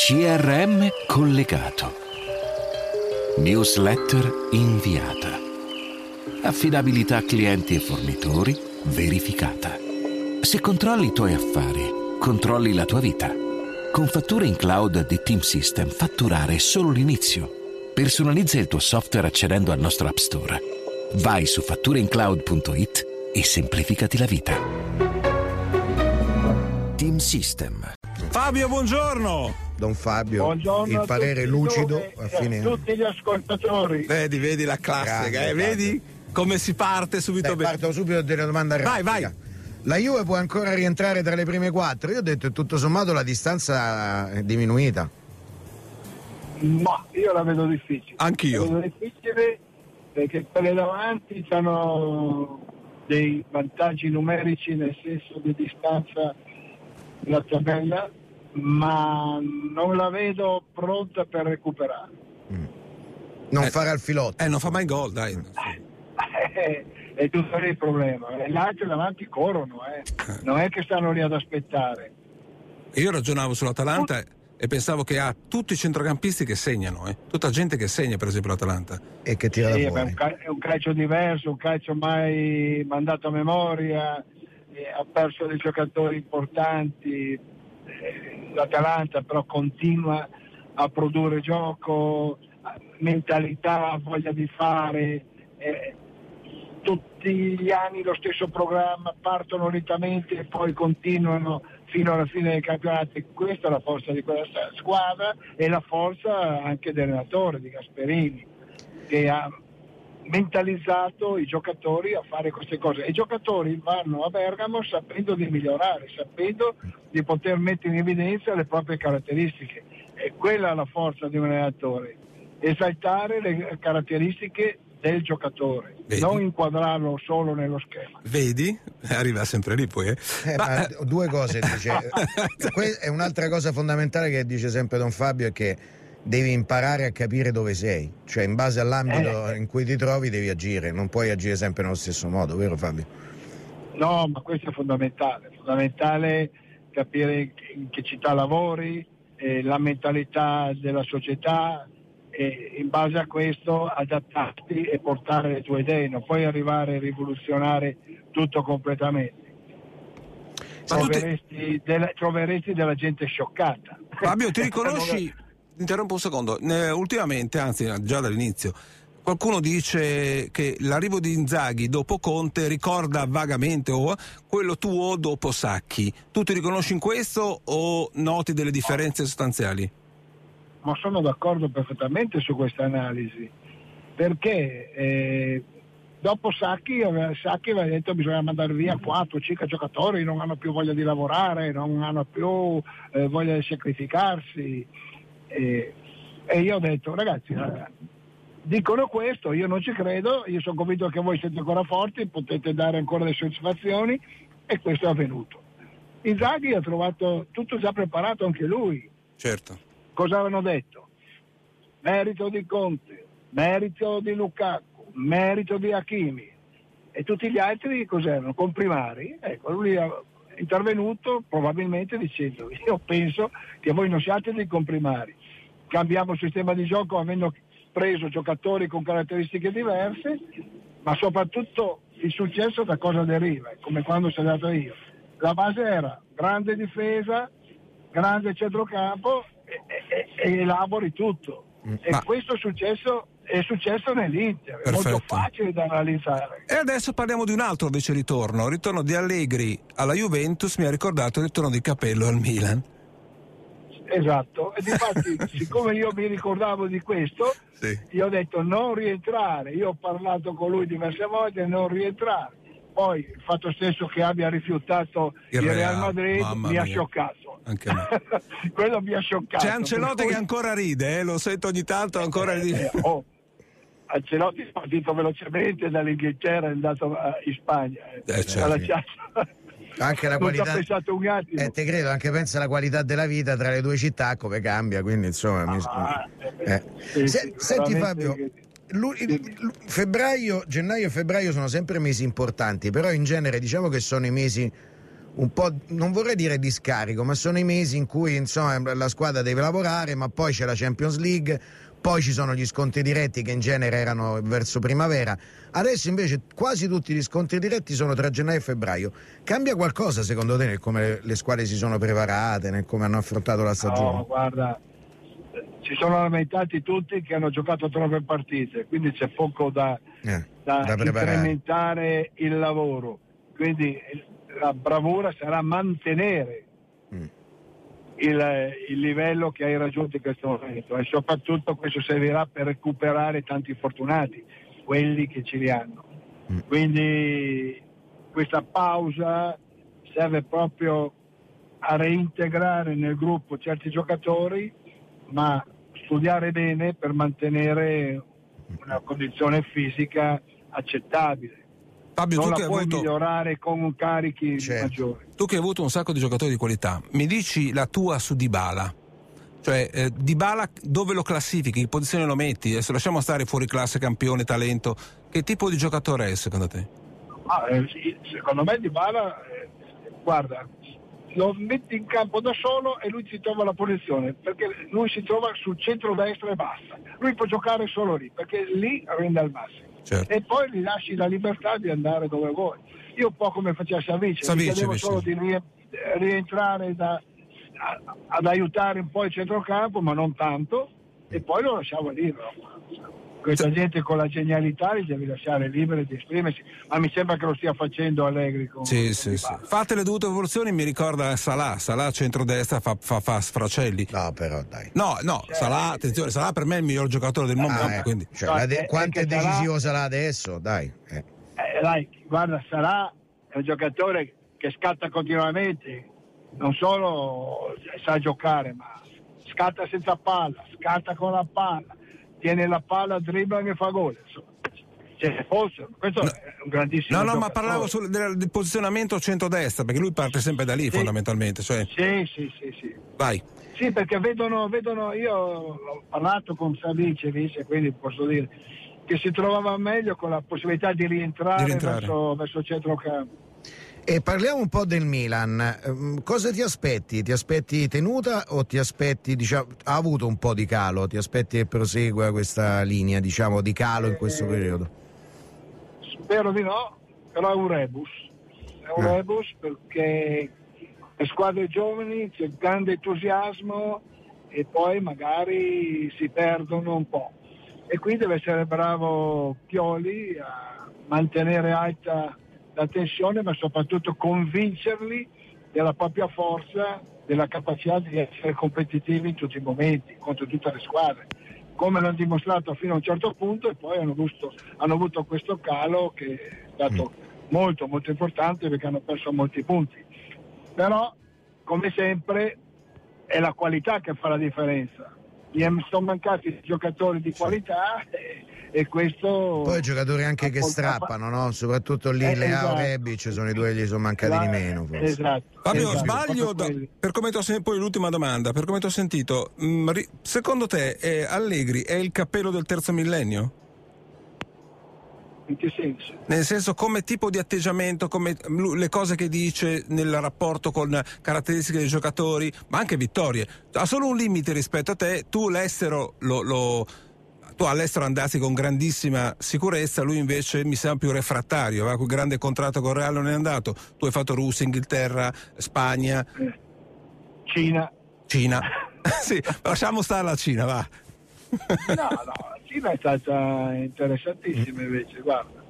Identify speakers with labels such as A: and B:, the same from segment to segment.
A: CRM collegato. Newsletter inviata. Affidabilità clienti e fornitori verificata. Se controlli i tuoi affari, controlli la tua vita. Con fatture in cloud di Team System fatturare è solo l'inizio. Personalizza il tuo software accedendo al nostro App Store. Vai su fattureincloud.it e semplificati la vita. Team System.
B: Fabio, buongiorno!
C: Don Fabio,
D: Buongiorno
C: il parere lucido
D: voi
C: a fine
D: tutti gli ascoltatori.
B: Vedi, vedi la classica, eh? vedi come si parte subito
C: Beh,
B: bene.
C: parto subito della domanda
B: Vai,
C: rapida.
B: vai.
C: La Juve può ancora rientrare tra le prime quattro? Io ho detto che tutto sommato la distanza è diminuita.
D: Ma io la vedo difficile.
B: Anch'io.
D: La vedo difficile perché quelle davanti hanno dei vantaggi numerici nel senso di distanza nella tabella, ma non la vedo pronta per recuperare.
C: Non
B: Eh,
C: fare al filotto.
B: Eh, non fa mai gol, dai.
D: è tutto lì il problema. E Gli altri davanti corrono, eh. non è che stanno lì ad aspettare.
B: Io ragionavo sull'Atalanta e pensavo che ha tutti i centrocampisti che segnano, eh. tutta gente che segna, per esempio, l'Atalanta.
C: E che tira
D: Sì,
C: da fuori.
D: è un calcio diverso, un calcio mai mandato a memoria, eh, ha perso dei giocatori importanti, eh, l'Atalanta però continua a produrre gioco, eh, mentalità, voglia di fare, eh, tutti gli anni lo stesso programma, partono lentamente e poi continuano fino alla fine del campionato. Questa è la forza di quella squadra e la forza anche dell'allenatore, di Gasperini che ha mentalizzato i giocatori a fare queste cose. E i giocatori vanno a Bergamo sapendo di migliorare, sapendo di poter mettere in evidenza le proprie caratteristiche. E quella è la forza di un allenatore, esaltare le caratteristiche del giocatore,
B: Vedi?
D: non inquadrarlo solo nello schema.
B: Vedi? Arriva sempre lì poi. Eh.
C: Eh,
B: Ma,
C: ma
B: eh,
C: due cose dice. Que- è un'altra cosa fondamentale che dice sempre Don Fabio è che devi imparare a capire dove sei, cioè in base all'ambito
D: Eh.
C: in cui ti trovi devi agire, non puoi agire sempre nello stesso modo, vero Fabio?
D: No, ma questo è fondamentale, è fondamentale capire in che città lavori, eh, la mentalità della società e in base a questo adattarti e portare le tue idee, non puoi arrivare a rivoluzionare tutto completamente. Troveresti, della, troveresti della gente scioccata.
B: Fabio, ti riconosci? Interrompo un secondo. Eh, ultimamente, anzi, già dall'inizio, qualcuno dice che l'arrivo di Inzaghi dopo Conte ricorda vagamente o quello tuo dopo Sacchi. Tu ti riconosci in questo o noti delle differenze sostanziali?
D: ma sono d'accordo perfettamente su questa analisi, perché eh, dopo Sacchi, aveva- Sacchi aveva detto che bisogna mandare via 4-5 giocatori, non hanno più voglia di lavorare, non hanno più eh, voglia di sacrificarsi. Eh, e io ho detto, ragazzi, eh, dicono questo, io non ci credo, io sono convinto che voi siete ancora forti, potete dare ancora delle soddisfazioni e questo è avvenuto. Inzaghi ha trovato tutto già preparato anche lui,
B: Certo.
D: cosa avevano detto? Merito di Conte, merito di Lukaku, merito di Hakimi e tutti gli altri cos'erano? Comprimari. Ecco, lui è intervenuto probabilmente dicendo io penso che voi non siate dei comprimari, cambiamo il sistema di gioco avendo preso giocatori con caratteristiche diverse, ma soprattutto il successo da cosa deriva, come quando sono andato io. La base era grande difesa, grande centrocampo e, e- e elabori tutto. E
B: Ma-
D: questo successo, è successo nell'Inter, è molto facile da analizzare.
B: E adesso parliamo di un altro invece ritorno. Il ritorno di Allegri alla Juventus mi ha ricordato il ritorno di Capello al Milan.
D: Esatto, e difatti siccome io mi ricordavo di questo,
B: Sì.
D: io ho detto non rientrare, io ho parlato con lui diverse volte, non rientrare. Poi il fatto stesso che abbia rifiutato
B: Il
D: il, Real Madrid mi ha scioccato.
B: Anche.
D: Quello mi ha scioccato.
B: C'è Ancelotti
D: cui-
B: che ancora ride, eh, lo sento ogni tanto ancora
D: Eh,
B: ride.
D: oh, Ancelotti è partito velocemente dall'Inghilterra e è andato eh, in Spagna. eh.
B: Eh, certo.
C: Anche la
D: Non ci ha
C: qualità.
D: pensato un attimo.
C: Eh, te credo, anche pensa alla qualità della vita tra le due città come cambia, quindi insomma. mi-
D: Ah, eh,
C: Eh.
D: sì,
C: Se-
D: sì,
C: senti Fabio,
D: che-
C: febbraio, gennaio e febbraio sono sempre mesi importanti, però in genere diciamo che sono i mesi un po', non vorrei dire di scarico, ma sono i mesi in cui insomma, la squadra deve lavorare, ma poi c'è la Champions League, poi ci sono gli scontri diretti che in genere erano verso primavera. Adesso invece quasi tutti gli scontri diretti sono tra gennaio e febbraio. Cambia qualcosa secondo te nel come le squadre si sono preparate, nel come hanno affrontato la stagione?
D: No, guarda, si sono lamentati tutti che hanno giocato troppe partite, quindi c'è poco da,
C: Eh,
D: da
C: da
D: incrementare il lavoro. Quindi la bravura sarà mantenere. Il, il livello che hai raggiunto in questo momento e soprattutto questo servirà per recuperare tanti fortunati, quelli che ce li hanno.
C: Mm.
D: Quindi questa pausa serve proprio a reintegrare nel gruppo certi giocatori, ma studiare bene per mantenere una condizione fisica accettabile.
B: Fabio,
D: non
B: tu
D: la
B: che,
D: puoi
B: avuto,
D: migliorare con carichi
C: Certo.
D: maggiori.
B: tu che hai avuto un sacco di giocatori di qualità, mi dici la tua su Dybala? Cioè, eh, Dybala dove lo classifichi? In posizione lo metti? Adesso lasciamo stare fuori classe, campione, talento. Che tipo di giocatore è secondo te?
D: Ah, eh, sì, secondo me Di Bala, eh, guarda, lo metti in campo da solo e lui si trova la posizione, perché lui si trova sul centro-destra e basta. Lui può giocare solo lì, perché lì rende al massimo.
B: Certo.
D: E poi gli lasci la libertà di andare dove vuoi. Io un po' come faceva Savic,
B: Savic,
D: gli chiedevo solo di rie- rientrare da- a- ad aiutare un po' il centrocampo, ma non tanto, e poi lo lasciavo lì. Questa gente con la genialità li devi lasciare liberi di esprimersi, ma mi sembra che lo stia facendo Allegri con
B: Sì,
D: con
B: sì, sì. Fate le dovute evoluzioni, mi ricorda Salah. Salah centrodestra fa, fa, fa sfracelli.
C: No, però dai.
B: No, no, Salah, attenzione, Salah per me è il miglior giocatore del mondo.
C: Ah,
B: quindi.
C: Cioè,
D: No,
C: de- quanto è, decisivo sarà adesso? Dai. eh.
D: Eh, dai, guarda, sarà è un giocatore che scatta continuamente, non solo sa giocare, ma scatta senza palla, scatta con la palla, tiene la palla, dribbla e fa gol. Cioè, forse, questo
B: No.
D: è un grandissimo
B: No, no, ma
D: giocatore.
B: parlavo sul, del, del posizionamento centrodestra, perché lui parte sempre da lì
D: Sì.
B: fondamentalmente. Cioè,
D: Sì, sì, sì, sì.
B: vai.
D: Sì, perché vedono, vedono, io ho parlato con Savic, e quindi posso dire che si trovava meglio con la possibilità di rientrare,
B: Di rientrare.
D: verso, verso il centrocampo.
C: E parliamo un po' del Milan. Ehm, Cosa ti aspetti? Ti aspetti tenuta o ti aspetti, diciamo, ha avuto un po' di calo? Ti aspetti che prosegua questa linea, diciamo, di calo in questo
D: Eh,
C: periodo?
D: Spero di no, però è un rebus. È un
C: Eh.
D: rebus perché le squadre giovani c'è grande entusiasmo e poi magari si perdono un po'. E qui deve essere bravo Pioli a mantenere alta la tensione, ma soprattutto convincerli della propria forza, della capacità di essere competitivi in tutti i momenti, contro tutte le squadre come l'hanno dimostrato fino a un certo punto e poi hanno avuto, hanno avuto questo calo che è stato molto molto importante perché hanno perso molti punti. Però, come sempre, è la qualità che fa la differenza. Gli sono mancati giocatori di qualità e, e questo...
C: Poi giocatori anche che strappano, no? Soprattutto lì
D: Eh,
C: Leao
D: esatto.
C: Rebic sono i due che gli sono mancati
D: La-
C: di meno. Forse.
D: Esatto.
B: Fabio,
D: esatto,
B: sbaglio, da- per come ti ho sentito, poi l'ultima domanda, per come ti ho sentito, mh, ri- secondo te eh, Allegri è il cappello del terzo millennio?
D: In che senso?
B: Nel senso come tipo di atteggiamento, come le cose che dice nel rapporto con caratteristiche dei giocatori, ma anche vittorie. Ha solo un limite rispetto a te, tu l'estero lo... lo- tu all'estero andassi con grandissima sicurezza, lui invece mi sembra più refrattario, aveva quel grande contratto con Real non è andato, tu hai fatto Russia, Inghilterra, Spagna,
D: Cina.
B: Cina. sì, lasciamo stare la Cina, va.
D: No, no, la Cina è stata interessantissima invece, guarda.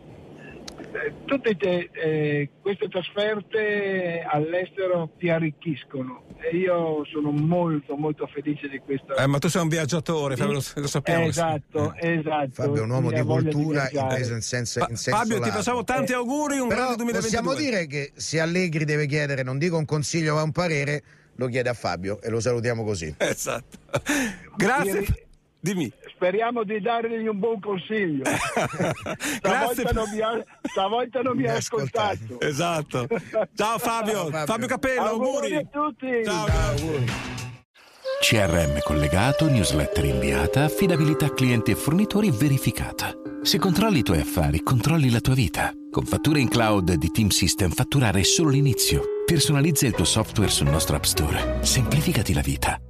D: Eh, Tutte te- eh, queste trasferte all'estero ti arricchiscono e io sono molto molto felice di questo.
B: Eh, ma tu sei un viaggiatore, Fabio, lo, lo sappiamo.
D: esatto, esatto.
C: Fabio è un uomo di cultura inteso in senso, in senso
B: Fabio, ti
C: lato.
B: facciamo tanti auguri, un
C: Però
B: grande 2022.
C: possiamo dire che se Allegri deve chiedere, non dico un consiglio ma un parere, lo chiede a Fabio e lo salutiamo così.
B: Esatto. Grazie.
D: Ieri-
B: Dimmi.
D: Speriamo di dargli un buon consiglio.
B: Grazie.
D: Stavolta non mi ha, stavolta non mi
C: Mi ha
D: ascoltato.
B: Esatto. Ciao Fabio.
C: Ciao, Fabio.
B: Fabio Capello, auguri.
D: a tutti.
B: Ciao.
A: CRM collegato, newsletter inviata, affidabilità clienti e fornitori verificata. Se controlli i tuoi affari, controlli la tua vita. Con fatture in cloud di Team System fatturare è solo l'inizio. Personalizza il tuo software sul nostro App Store. Semplificati la vita.